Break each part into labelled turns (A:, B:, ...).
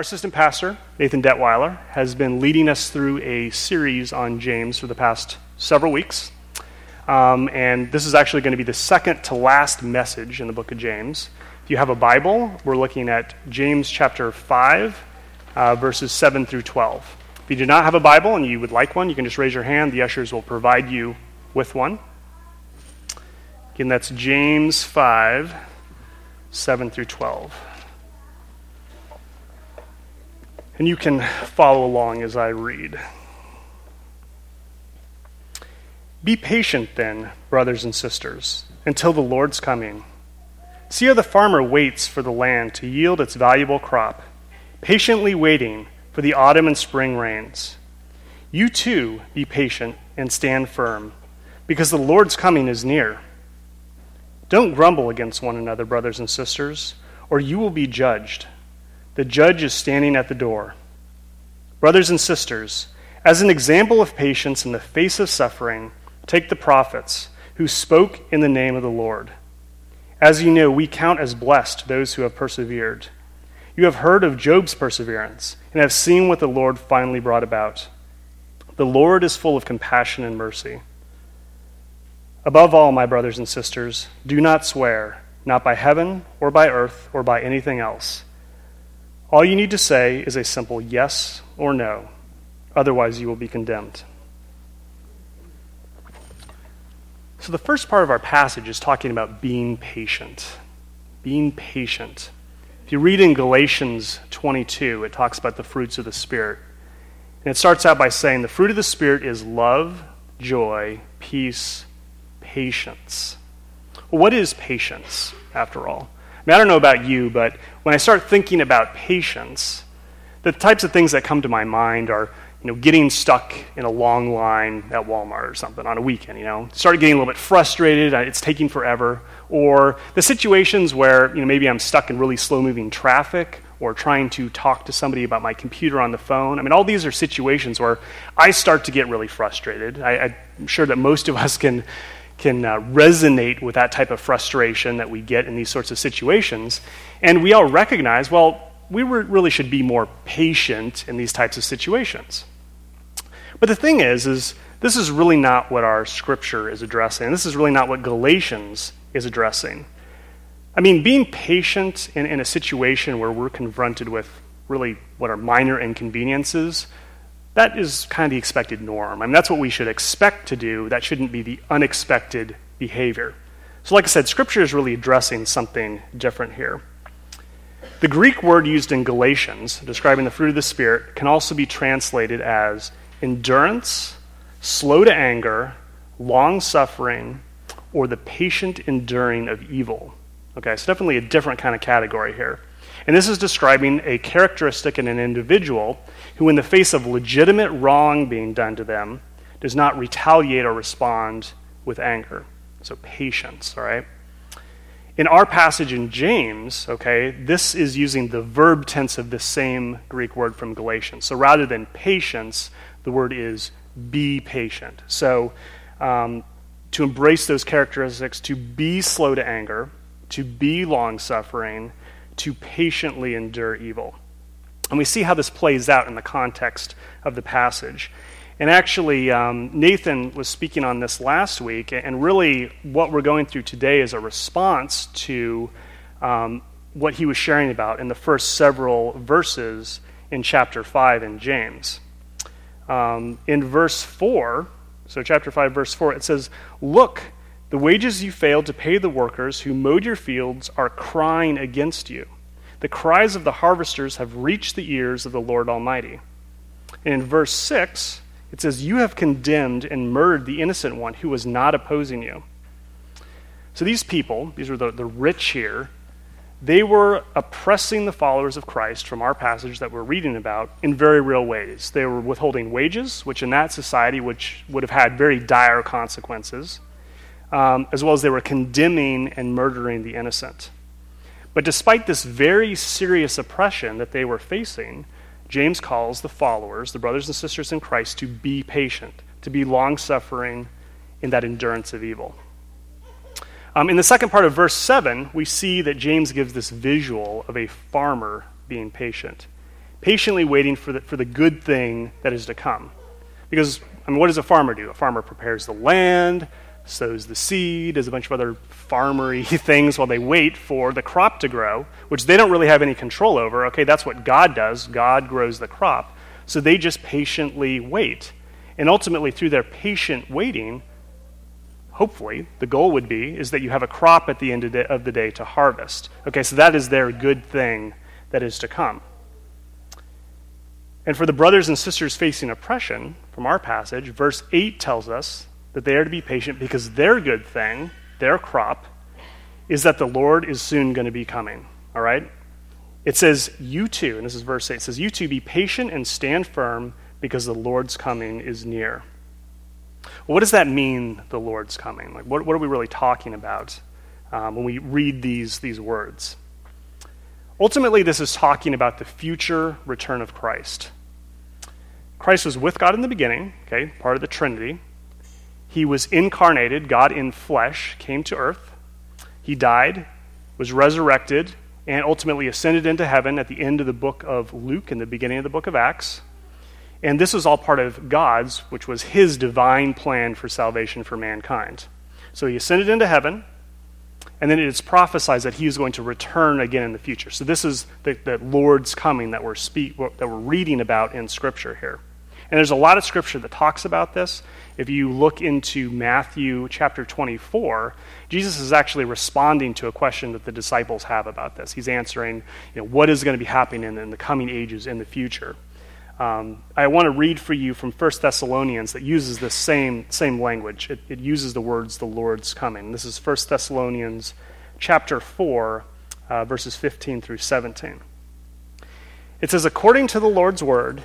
A: Our assistant pastor, Nathan Detweiler, has been leading us through a series on James for the past several weeks. Um, and this is actually going to be the second to last message in the book of James. If you have a Bible, we're looking at James chapter 5, uh, verses 7 through 12. If you do not have a Bible and you would like one, you can just raise your hand. The ushers will provide you with one. Again, that's James 5, 7 through 12. And you can follow along as I read. Be patient then, brothers and sisters, until the Lord's coming. See how the farmer waits for the land to yield its valuable crop, patiently waiting for the autumn and spring rains. You too be patient and stand firm, because the Lord's coming is near. Don't grumble against one another, brothers and sisters, or you will be judged. The judge is standing at the door. Brothers and sisters, as an example of patience in the face of suffering, take the prophets who spoke in the name of the Lord. As you know, we count as blessed those who have persevered. You have heard of Job's perseverance and have seen what the Lord finally brought about. The Lord is full of compassion and mercy. Above all, my brothers and sisters, do not swear, not by heaven or by earth or by anything else all you need to say is a simple yes or no. Otherwise, you will be condemned. So, the first part of our passage is talking about being patient. Being patient. If you read in Galatians 22, it talks about the fruits of the Spirit. And it starts out by saying the fruit of the Spirit is love, joy, peace, patience. Well, what is patience, after all? I mean, I don't know about you, but when I start thinking about patience, the types of things that come to my mind are, you know, getting stuck in a long line at Walmart or something on a weekend, you know. Start getting a little bit frustrated, uh, it's taking forever. Or the situations where, you know, maybe I'm stuck in really slow moving traffic or trying to talk to somebody about my computer on the phone. I mean, all these are situations where I start to get really frustrated. I, I'm sure that most of us can can uh, resonate with that type of frustration that we get in these sorts of situations. And we all recognize, well, we really should be more patient in these types of situations. But the thing is, is this is really not what our scripture is addressing. This is really not what Galatians is addressing. I mean, being patient in, in a situation where we're confronted with really what are minor inconveniences that is kind of the expected norm. I mean, that's what we should expect to do. That shouldn't be the unexpected behavior. So, like I said, Scripture is really addressing something different here. The Greek word used in Galatians, describing the fruit of the Spirit, can also be translated as endurance, slow to anger, long suffering, or the patient enduring of evil. Okay, so definitely a different kind of category here. And this is describing a characteristic in an individual who, in the face of legitimate wrong being done to them, does not retaliate or respond with anger. So, patience, all right? In our passage in James, okay, this is using the verb tense of the same Greek word from Galatians. So rather than patience, the word is be patient. So um, to embrace those characteristics, to be slow to anger, to be long suffering, to patiently endure evil. And we see how this plays out in the context of the passage. And actually, um, Nathan was speaking on this last week, and really what we're going through today is a response to um, what he was sharing about in the first several verses in chapter 5 in James. Um, in verse 4, so chapter 5, verse 4, it says, Look, the wages you failed to pay the workers who mowed your fields are crying against you. The cries of the harvesters have reached the ears of the Lord Almighty. And in verse 6, it says, You have condemned and murdered the innocent one who was not opposing you. So these people, these were the, the rich here, they were oppressing the followers of Christ from our passage that we're reading about in very real ways. They were withholding wages, which in that society which would have had very dire consequences um, as well as they were condemning and murdering the innocent. But despite this very serious oppression that they were facing, James calls the followers, the brothers and sisters in Christ, to be patient, to be long suffering in that endurance of evil. Um, in the second part of verse 7, we see that James gives this visual of a farmer being patient. patiently waiting for the, for the good thing that is to come. Because, I mean, what does a farmer do? A farmer prepares the land, sows the seed, does a bunch of other farmery things while they wait for the crop to grow, which they don't really have any control over. Okay, that's what God does. God grows the crop. So they just patiently wait. And ultimately, through their patient waiting, hopefully, the goal would be is that you have a crop at the end of the day to harvest. Okay, so that is their good thing that is to come. And for the brothers and sisters facing oppression, from our passage, verse 8 tells us that they are to be patient because their good thing, their crop, is that the Lord is soon going to be coming. All right? It says, You too, and this is verse 8, it says, You too be patient and stand firm because the Lord's coming is near. Well, what does that mean, the Lord's coming? Like, what, what are we really talking about um, when we read these, these words? Ultimately, this is talking about the future return of Christ. Christ was with God in the beginning, okay, part of the Trinity. He was incarnated, God in flesh, came to earth. He died, was resurrected, and ultimately ascended into heaven at the end of the book of Luke and the beginning of the book of Acts. And this was all part of God's, which was his divine plan for salvation for mankind. So he ascended into heaven, and then it's prophesied that he is going to return again in the future. So this is the, the Lord's coming that we're, speak, that we're reading about in Scripture here. And there's a lot of Scripture that talks about this. If you look into Matthew chapter 24, Jesus is actually responding to a question that the disciples have about this. He's answering, you know, what is going to be happening in, the coming ages in the future. Um, I want to read for you from 1 Thessalonians that uses the same, same language. It, it uses the words, the Lord's coming. This is 1 Thessalonians chapter 4, uh, verses 15 through 17. It says, According to the Lord's word,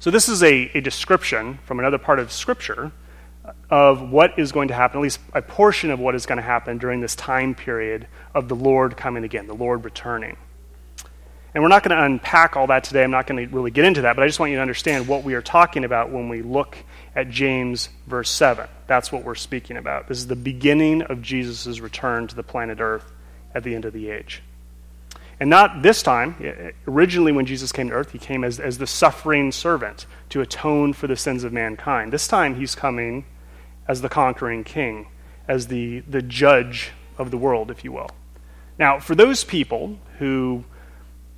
A: So, this is a, a description from another part of Scripture of what is going to happen, at least a portion of what is going to happen during this time period of the Lord coming again, the Lord returning. And we're not going to unpack all that today. I'm not going to really get into that, but I just want you to understand what we are talking about when we look at James verse 7. That's what we're speaking about. This is the beginning of Jesus' return to the planet Earth at the end of the age. And not this time. Originally, when Jesus came to earth, he came as, as the suffering servant to atone for the sins of mankind. This time, he's coming as the conquering king, as the, the judge of the world, if you will. Now, for those people who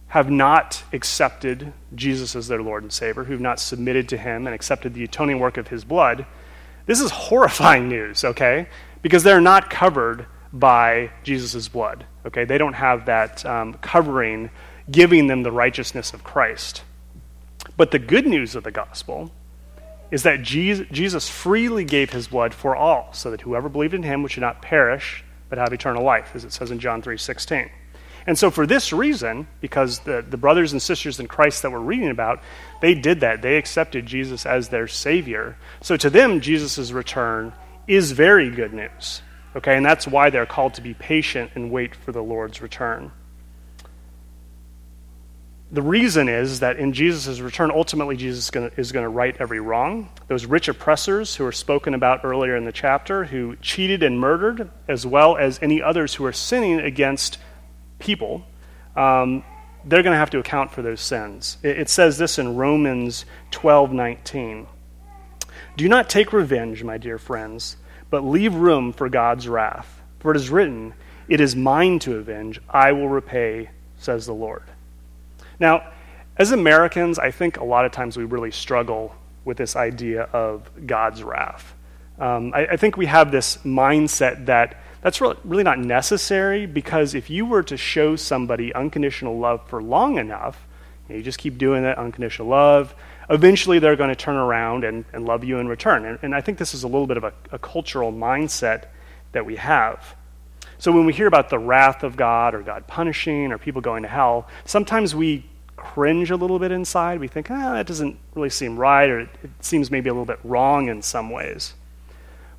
A: have not accepted Jesus as their Lord and Savior, who have not submitted to Him and accepted the atoning work of His blood, this is horrifying news, okay? Because they're not covered by Jesus' blood, okay? They don't have that um, covering giving them the righteousness of Christ. But the good news of the gospel is that Jesus freely gave his blood for all, so that whoever believed in him would should not perish, but have eternal life, as it says in John 3 16. And so, for this reason, because the, the brothers and sisters in Christ that we're reading about, they did that. They accepted Jesus as their Savior. So, to them, Jesus' return is very good news. Okay, and that's why they're called to be patient and wait for the Lord's return. The reason is that in Jesus' return, ultimately, Jesus is going, to, right every wrong. Those rich oppressors who are spoken about earlier in the chapter, who cheated and murdered, as well as any others who are sinning against people, um, they're going to have to account for those sins. It, it says this in Romans 12 19. Do not take revenge, my dear friends, but leave room for God's wrath. For it is written, It is mine to avenge, I will repay, says the Lord. Now, as Americans, I think a lot of times we really struggle with this idea of God's wrath. Um, I, I think we have this mindset that that's really not necessary because if you were to show somebody unconditional love for long enough, you, just keep doing that unconditional love, eventually they're going to turn around and, and love you in return. And, and I think this is a little bit of a, a cultural mindset that we have. So when we hear about the wrath of God or God punishing or people going to hell, sometimes we cringe a little bit inside. We think, ah, that doesn't really seem right, or it, it seems maybe a little bit wrong in some ways.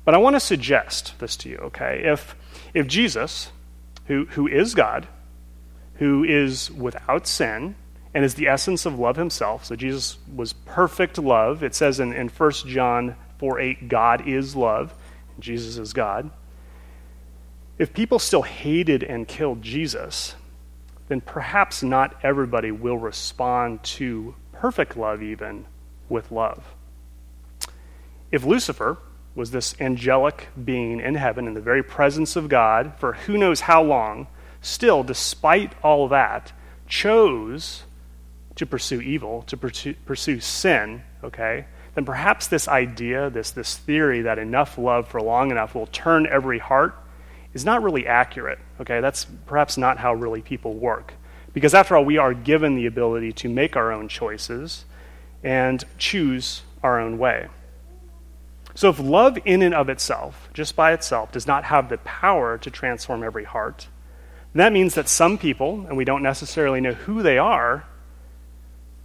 A: But I want to suggest this to you, okay? If, if Jesus, who, who is God, who is without sin, and is the essence of love himself, so Jesus was perfect love. It says in, in 1 John 4 8, God is love, Jesus is God. If people still hated and killed Jesus, then perhaps not everybody will respond to perfect love, even with love. If Lucifer was this angelic being in heaven in the very presence of God for who knows how long, still, despite all that, chose to pursue evil, to pursue, sin, okay, then perhaps this idea, this, this theory that enough love for long enough will turn every heart is not really accurate. Okay, that's perhaps not how really people work. Because after all, we are given the ability to make our own choices and choose our own way. So, if love in and of itself, just by itself, does not have the power to transform every heart, that means that some people, and we don't necessarily know who they are,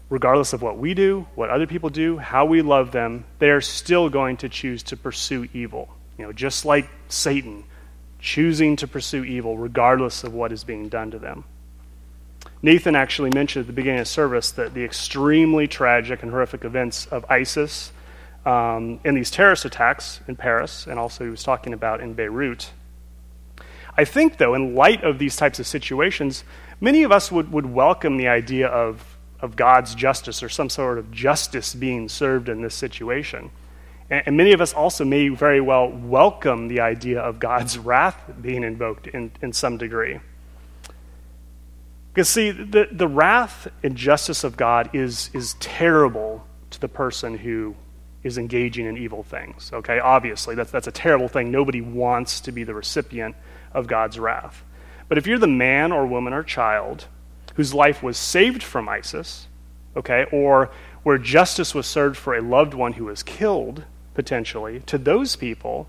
A: regardless of what we do, what other people do, how we love them, they are still going to choose to pursue evil. You know, just like Satan choosing to pursue evil regardless of what is being done to them. Nathan actually mentioned at the beginning of service that the extremely tragic and horrific events of ISIS um, and these terrorist attacks in Paris, and also he was talking about in Beirut. I think, though, in light of these types of situations, many of us would, would welcome the idea of, of God's justice or some sort of justice being served in this situation. And, many of us also may very well welcome the idea of God's wrath being invoked in, in some degree. Because, see, the, the wrath and justice of God is, is terrible to the person who is engaging in evil things. Okay, obviously, that's, that's a terrible thing. Nobody wants to be the recipient of God's wrath. But if you're the man or woman or child whose life was saved from ISIS, okay, or where justice was served for a loved one who was killed potentially, to those people,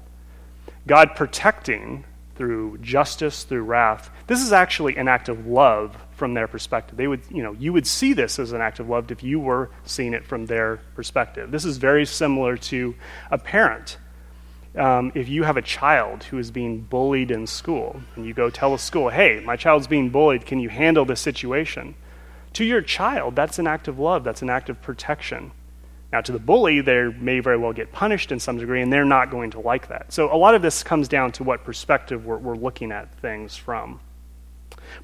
A: God protecting through justice, through wrath, this is actually an act of love from their perspective. They would, you know, you would see this as an act of love if you were seeing it from their perspective. This is very similar to a parent. Um, if you have a child who is being bullied in school, and you go tell a school, hey, my child's being bullied, can you handle this situation? To your child, that's an act of love, that's an act of protection. Now, to the bully, they may very well get punished in some degree, and they're not going to like that. So, a lot of this comes down to what perspective we're, we're looking at things from.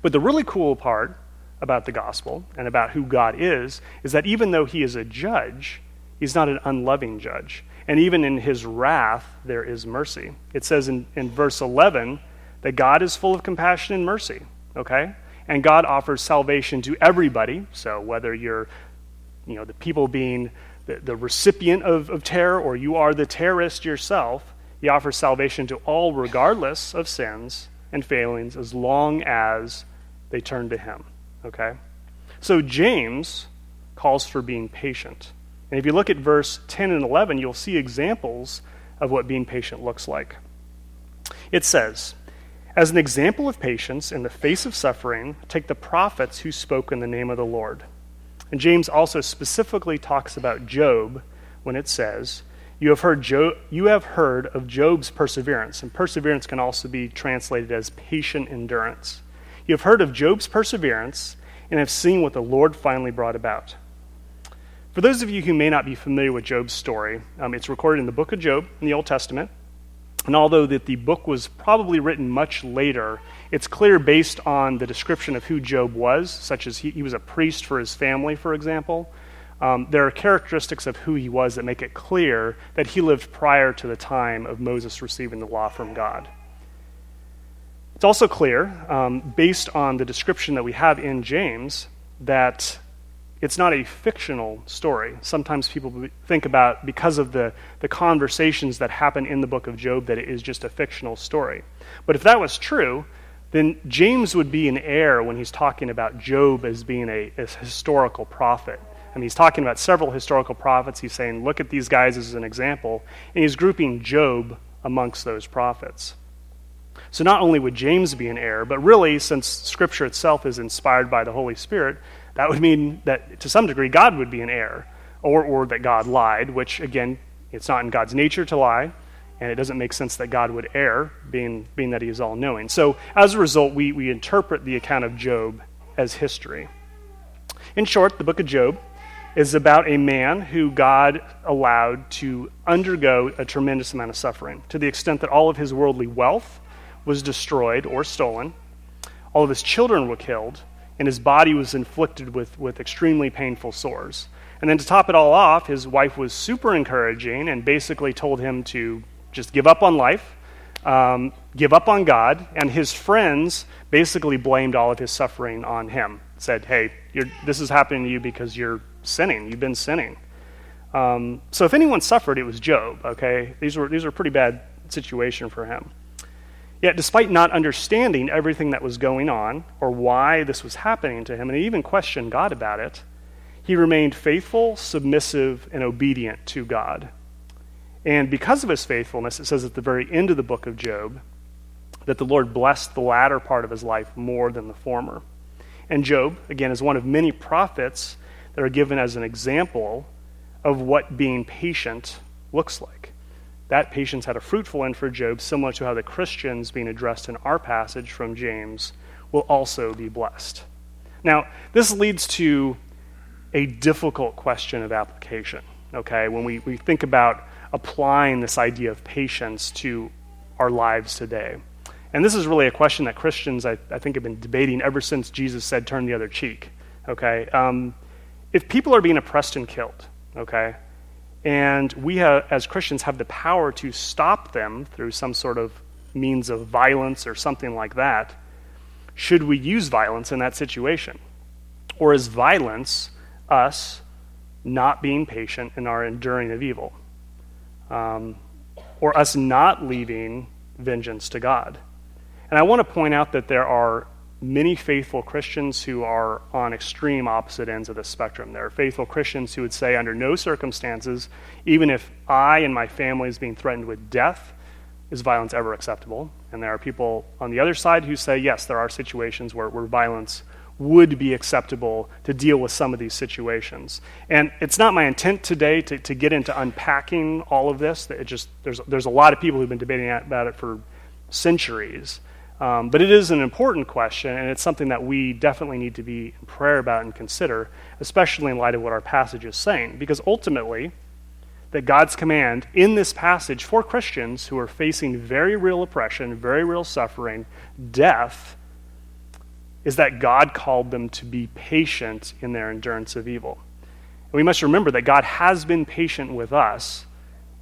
A: But the really cool part about the gospel and about who God is is that even though he is a judge, he's not an unloving judge. And even in his wrath, there is mercy. It says in, in verse 11 that God is full of compassion and mercy, okay? And God offers salvation to everybody. So, whether you're, you know, the people being the, the recipient of, of terror or you are the terrorist yourself, he offers salvation to all regardless of sins and failings as long as they turn to him. Okay? So James calls for being patient. And if you look at verse 10 and 11, you'll see examples of what being patient looks like. It says, As an example of patience in the face of suffering, take the prophets who spoke in the name of the Lord. And James also specifically talks about Job when it says, you have, heard you have heard of Job's perseverance, and perseverance can also be translated as patient endurance. You have heard of Job's perseverance and have seen what the Lord finally brought about. For those of you who may not be familiar with Job's story, um, it's recorded in the book of Job in the Old Testament. And although that the book was probably written much later, it's clear based on the description of who Job was, such as he, he was a priest for his family, for example. Um, there are characteristics of who he was that make it clear that he lived prior to the time of Moses receiving the law from God. It's also clear, um, based on the description that we have in James, that it's not a fictional story. Sometimes people think about, because of the, the conversations that happen in the book of Job, that it is just a fictional story. But if that was true, then James would be in error when he's talking about Job as being a, historical prophet. I mean, he's talking about several historical prophets. He's saying, look at these guys as an example. And he's grouping Job amongst those prophets. So not only would James be in error, but really, since Scripture itself is inspired by the Holy Spirit, That would mean that to some degree God would be in error, or, or that God lied, which again, it's not in God's nature to lie, and it doesn't make sense that God would err, being, being that he is all knowing. So as a result, we, we interpret the account of Job as history. In short, the book of Job is about a man who God allowed to undergo a tremendous amount of suffering to the extent that all of his worldly wealth was destroyed or stolen, all of his children were killed, and his body was inflicted with, with extremely painful sores. And then to top it all off, his wife was super encouraging and basically told him to just give up on life, um, give up on God, and his friends basically blamed all of his suffering on him. Said, hey, this is happening to you because you're sinning. You've been sinning. Um, so if anyone suffered, it was Job, okay? These were, these were pretty bad situation for him. Yet, despite not understanding everything that was going on or why this was happening to him, and he even questioned God about it, he remained faithful, submissive, and obedient to God. And because of his faithfulness, it says at the very end of the book of Job that the Lord blessed the latter part of his life more than the former. And Job, again, is one of many prophets that are given as an example of what being patient looks like. That patience had a fruitful end for Job, similar to how the Christians being addressed in our passage from James will also be blessed. Now, this leads to a difficult question of application, okay? When we, we think about applying this idea of patience to our lives today. And this is really a question that Christians, I, I think, have been debating ever since Jesus said, turn the other cheek. Okay? Um, if people are being oppressed and killed, okay, and we have, as Christians have the power to stop them through some sort of means of violence or something like that, should we use violence in that situation? Or is violence us not being patient in our enduring of evil? um, or us not leaving vengeance to God. And I want to point out that there are many faithful Christians who are on extreme opposite ends of the spectrum. There are faithful Christians who would say, under no circumstances, even if I and my family is being threatened with death, is violence ever acceptable? And there are people on the other side who say, yes, there are situations where, where violence would be acceptable to deal with some of these situations. And it's not my intent today to, to get into unpacking all of this. It just, there's, there's a lot of people who've been debating about it for centuries. Um, but it is an important question, and it's something that we definitely need to be in prayer about and consider, especially in light of what our passage is saying. Because ultimately, that God's command in this passage for Christians who are facing very real oppression, very real suffering, death, is that God called them to be patient in their endurance of evil. And we must remember that God has been patient with us,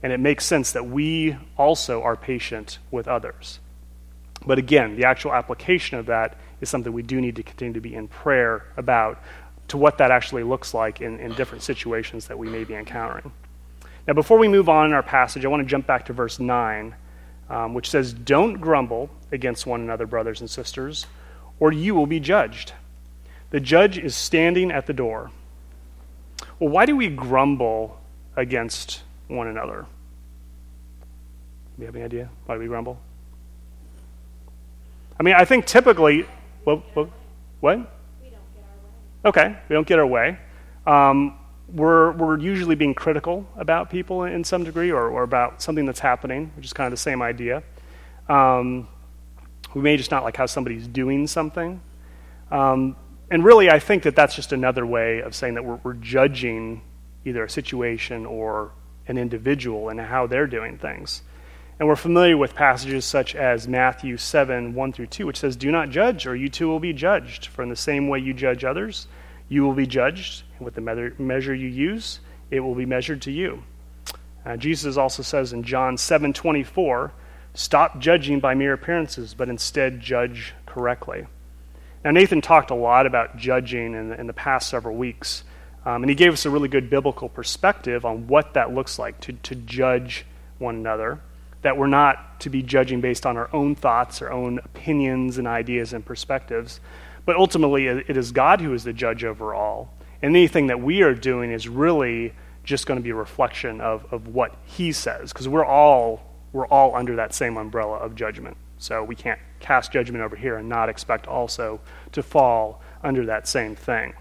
A: and it makes sense that we also are patient with others. But again, the actual application of that is something we do need to continue to be in prayer about to what that actually looks like in, in different situations that we may be encountering. Now, before we move on in our passage, I want to jump back to verse 9, um, which says, Don't grumble against one another, brothers and sisters or you will be judged. The judge is standing at the door. Well, why do we grumble against one another? Do you have any idea why we grumble? I mean, I think typically, what? what? what? Okay, we don't get our way. Um, we're, we're usually being critical about people in some degree or, or about something that's happening, which is kind of the same idea. Um, we may just not like how somebody's doing something. Um, and really, I think that that's just another way of saying that we're, we're judging either a situation or an individual and how they're doing things. And we're familiar with passages such as Matthew 7 1 through 2, which says, Do not judge, or you too will be judged. For in the same way you judge others, you will be judged. And with the measure you use, it will be measured to you. Uh, Jesus also says in John 7 24, Stop judging by mere appearances, but instead judge correctly. Now, Nathan talked a lot about judging in the, in the past several weeks, um, and he gave us a really good biblical perspective on what that looks like to, to judge one another. That we're not to be judging based on our own thoughts, our own opinions and ideas and perspectives, but ultimately it is God who is the judge over all. And anything that we are doing is really just going to be a reflection of, of what He says, because we're all we're all under that same umbrella of judgment. So we can't cast judgment over here and not expect also to fall under that same thing.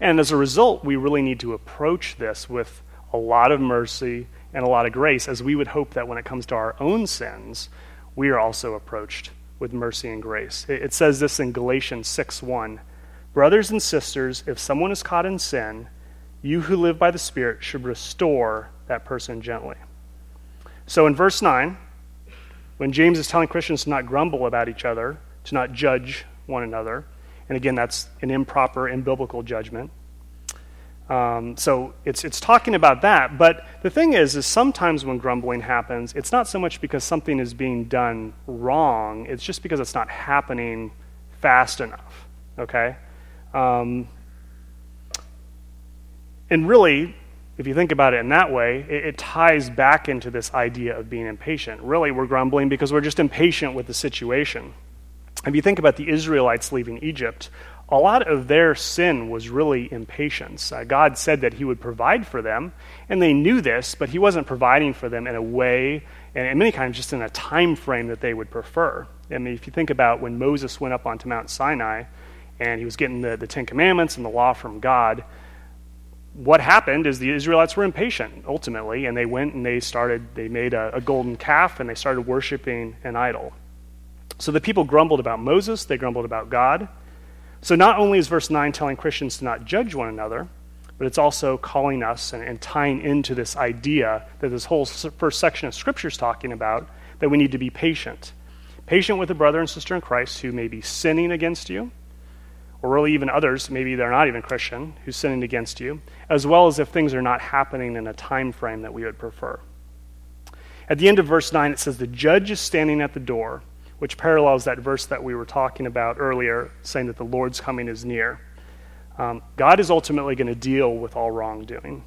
A: And as a result, we really need to approach this with a lot of mercy and a lot of grace, as we would hope that when it comes to our own sins, we are also approached with mercy and grace. It says this in Galatians 6 1. Brothers and sisters, if someone is caught in sin, you who live by the Spirit should restore that person gently. So in verse 9, when James is telling Christians to not grumble about each other, to not judge one another, and again, that's an improper, and biblical judgment. Um, so it's, it's talking about that. But the thing is, is sometimes when grumbling happens, it's not so much because something is being done wrong, it's just because it's not happening fast enough. Okay? Um, and really, if you think about it in that way, it, it, ties back into this idea of being impatient. Really, we're grumbling because we're just impatient with the situation. If you think about the Israelites leaving Egypt, a lot of their sin was really impatience. Uh, God said that He would provide for them, and they knew this, but He wasn't providing for them in a way, and in many times just in a time frame that they would prefer. I mean, if you think about when Moses went up onto Mount Sinai and he was getting the, the Ten Commandments and the law from God, what happened is the Israelites were impatient ultimately, and they went and they started, they made a, a, golden calf and they started worshiping an idol. So the people grumbled about Moses, they grumbled about God. So not only is verse 9 telling Christians to not judge one another, but it's also calling us and, and tying into this idea that this whole first section of Scripture is talking about that we need to be patient. Patient with a brother and sister in Christ who may be sinning against you or really even others, maybe they're not even Christian, who's sinning against you, as well as if things are not happening in a time frame that we would prefer. At the end of verse 9, it says, The judge is standing at the door, which parallels that verse that we were talking about earlier, saying that the Lord's coming is near. Um, God is ultimately going to deal with all wrongdoing.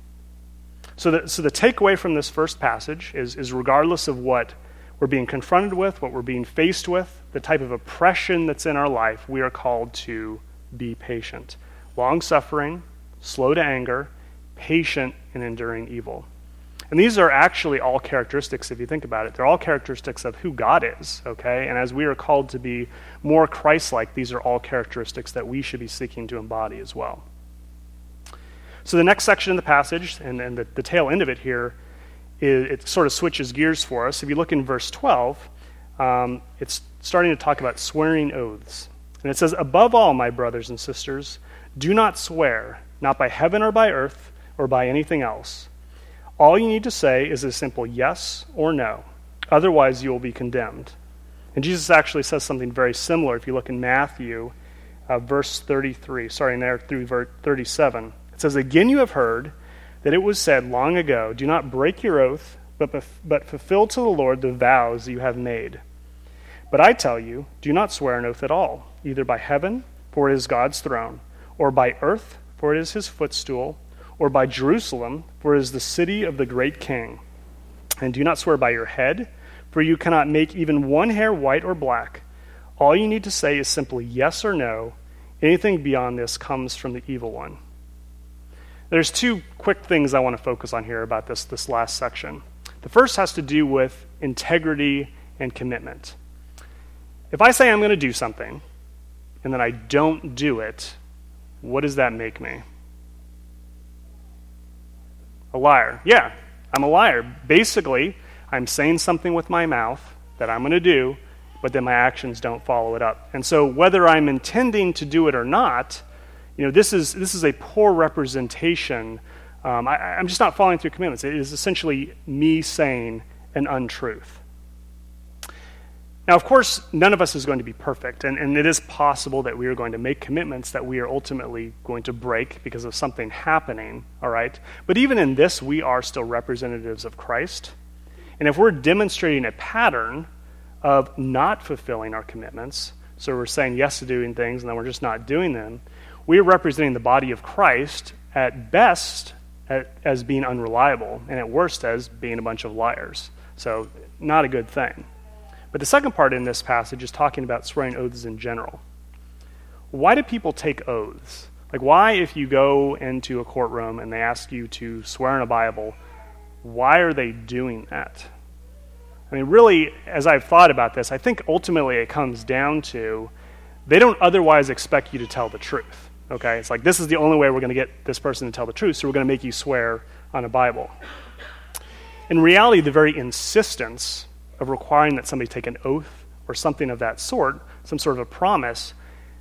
A: So the, so the takeaway from this first passage is, is regardless of what we're being confronted with, what we're being faced with, the type of oppression that's in our life, we are called to be patient. Long suffering, slow to anger, patient in enduring evil. And these are actually all characteristics, if you think about it. They're all characteristics of who God is, okay? And as we are called to be more Christ like, these are all characteristics that we should be seeking to embody as well. So the next section in the passage, and, and the, the tail end of it here, is, it sort of switches gears for us. If you look in verse 12, um, it's starting to talk about swearing oaths. And it says, Above all, my brothers and sisters, do not swear, not by heaven or by earth or by anything else. All you need to say is a simple yes or no. Otherwise, you will be condemned. And Jesus actually says something very similar if you look in Matthew, uh, verse 33, starting there through verse 37. It says, Again, you have heard that it was said long ago, Do not break your oath, but, but fulfill to the Lord the vows you have made. But I tell you, do not swear an oath at all either by heaven, for it is God's throne, or by earth, for it is his footstool, or by Jerusalem, for it is the city of the great king. And do not swear by your head, for you cannot make even one hair white or black. All you need to say is simply yes or no. Anything beyond this comes from the evil one. There's two quick things I want to focus on here about this, this last section. The first has to do with integrity and commitment. If I say I'm going to do something, and then I don't do it, what does that make me? A liar. Yeah, I'm a liar. Basically, I'm saying something with my mouth that I'm going to do, but then my actions don't follow it up. And so, whether I'm intending to do it or not, you know, this is, this is a poor representation. Um, I, I'm just not following through commandments. It is essentially me saying an untruth. Now, of course, none of us is going to be perfect, and, and it is possible that we are going to make commitments that we are ultimately going to break because of something happening, all right? But even in this, we are still representatives of Christ. And if we're demonstrating a pattern of not fulfilling our commitments, so we're saying yes to doing things and then we're just not doing them, we are representing the body of Christ at best at, as being unreliable, and at worst as being a bunch of liars. So, not a good thing. But the second part in this passage is talking about swearing oaths in general. Why do people take oaths? Like, why, if you go into a courtroom and they ask you to swear in a Bible, why are they doing that? I mean, really, as I've thought about this, I think ultimately it comes down to they don't otherwise expect you to tell the truth. Okay? It's like, this is the only way we're going to get this person to tell the truth, so we're going to make you swear on a Bible. In reality, the very insistence of requiring that somebody take an oath or something of that sort, some sort of a promise,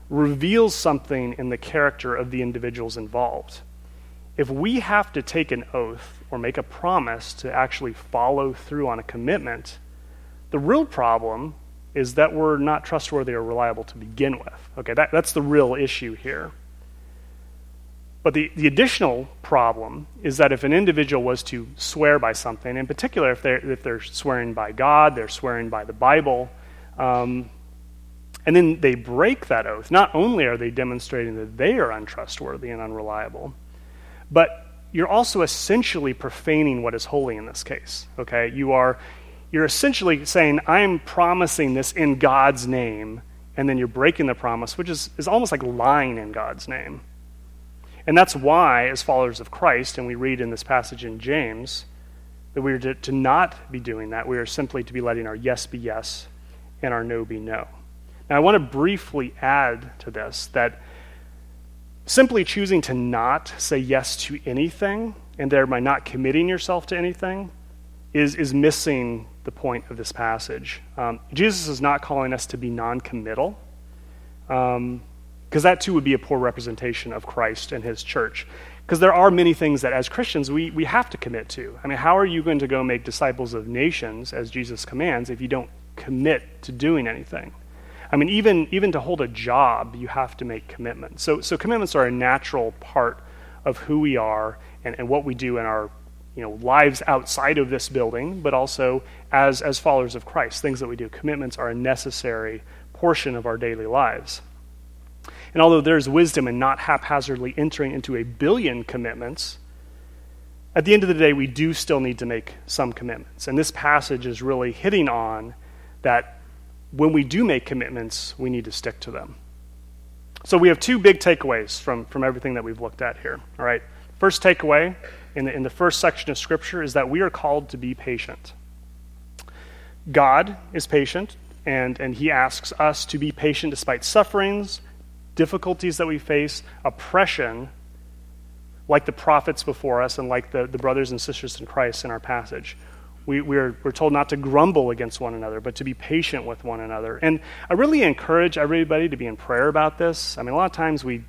A: reveals something in the character of the individuals involved. If we have to take an oath or make a promise to actually follow through on a commitment, the real problem is that we're not trustworthy or reliable to begin with. Okay, that, that's the real issue here. But the, the additional problem is that if an individual was to swear by something, in particular if they're, if they're swearing by God, they're swearing by the Bible, um, and then they break that oath, not only are they demonstrating that they are untrustworthy and unreliable, but you're also essentially profaning what is holy in this case. Okay? You are you're essentially saying, I'm promising this in God's name, and then you're breaking the promise, which is, is almost like lying in God's name. And that's why, as followers of Christ, and we read in this passage in James, that we are to, to not be doing that. We are simply to be letting our yes be yes and our no be no. Now, I want to briefly add to this that simply choosing to not say yes to anything and thereby not committing yourself to anything is, is missing the point of this passage. Um, Jesus is not calling us to be non committal, because that too would be a poor representation of Christ and his church. Because there are many things that as Christians we, we have to commit to. I mean, how are you going to go make disciples of nations, as Jesus commands, if you don't commit to doing anything? I mean, even, even to hold a job, you have to make commitments. So, so commitments are a natural part of who we are and, and what we do in our you know, lives outside of this building, but also as, as followers of Christ, things that we do. Commitments are a necessary portion of our daily lives. And although there's wisdom in not haphazardly entering into a billion commitments, at the end of the day, we do still need to make some commitments. And this passage is really hitting on that when we do make commitments, we need to stick to them. So we have two big takeaways from, from everything that we've looked at here. All right. First takeaway in the, in the first section of Scripture is that we are called to be patient. God is patient, and, and He asks us to be patient despite sufferings, difficulties that we face, oppression, like the prophets before us and like the, the brothers and sisters in Christ in our passage. We, we're, we're told not to grumble against one another, but to be patient with one another. And I really encourage everybody to be in prayer about this. I mean, a lot of times we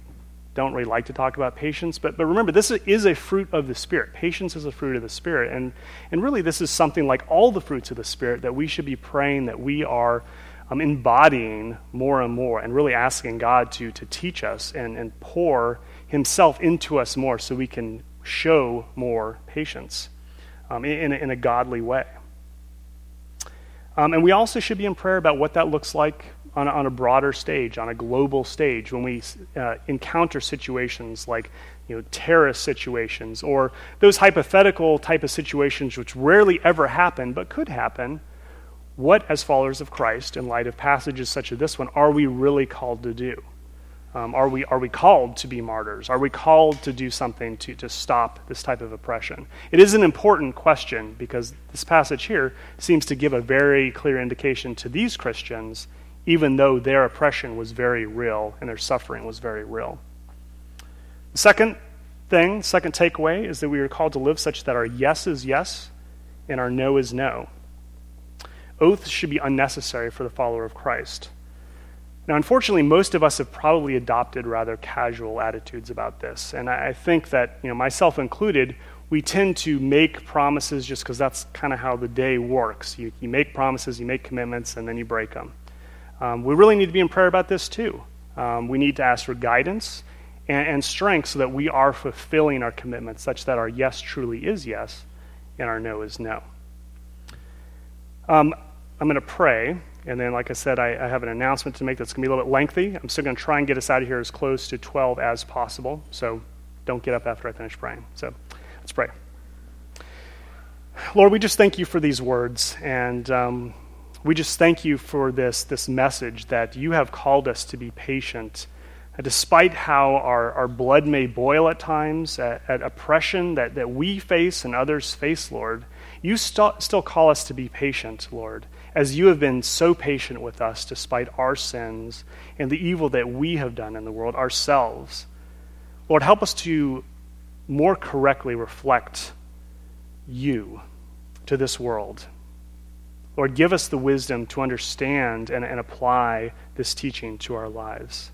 A: don't really like to talk about patience, but, but remember, this is a fruit of the Spirit. Patience is a fruit of the Spirit. And, and really, this is something like all the fruits of the Spirit that we should be praying that we are um, embodying more and more and really asking God to, to teach us and, and pour Himself into us more so we can show more patience um, in, in, a, godly way. Um, and we also should be in prayer about what that looks like on a, on a broader stage, on a global stage, when we uh, encounter situations like you know, terrorist situations or those hypothetical type of situations which rarely ever happen but could happen, what, as followers of Christ, in light of passages such as this one, are we really called to do? Um, are, we, are we called to be martyrs? Are we called to do something to, to stop this type of oppression? It is an important question because this passage here seems to give a very clear indication to these Christians even though their oppression was very real and their suffering was very real. The second thing, second takeaway, is that we are called to live such that our yes is yes and our no is no. Oaths should be unnecessary for the follower of Christ. Now, unfortunately, most of us have probably adopted rather casual attitudes about this. And I think that, you know, myself included, we tend to make promises just because that's kind of how the day works. You, you make promises, you make commitments, and then you break them. Um, we really need to be in prayer about this too. Um, we need to ask for guidance and, and, strength so that we are fulfilling our commitments, such that our yes truly is yes and our no is no. Um, I'm going to pray, and then, like I said, I, I have an announcement to make that's going to be a little bit lengthy. I'm still going to try and get us out of here as close to 12 as possible, so don't get up after I finish praying. So let's pray. Lord, we just thank you for these words, and um, we just thank you for this, this message that you have called us to be patient. Despite how our, our blood may boil at times, at, at oppression that, that we face and others face, Lord, you st- still call us to be patient, Lord, as you have been so patient with us despite our sins and the evil that we have done in the world ourselves. Lord, help us to more correctly reflect you to this world. Lord, give us the wisdom to understand and, and apply this teaching to our lives.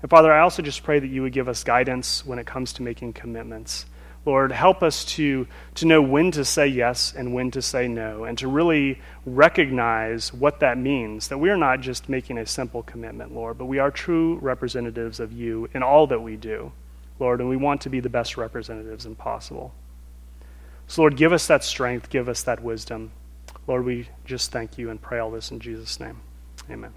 A: And Father, I also just pray that you would give us guidance when it comes to making commitments. Lord, help us to, to know when to say yes and when to say no, and to really recognize what that means. That we are not just making a simple commitment, Lord, but we are true representatives of you in all that we do, Lord, and we want to be the best representatives possible. So, Lord, give us that strength, give us that wisdom. Lord, we just thank you and pray all this in Jesus' name. Amen.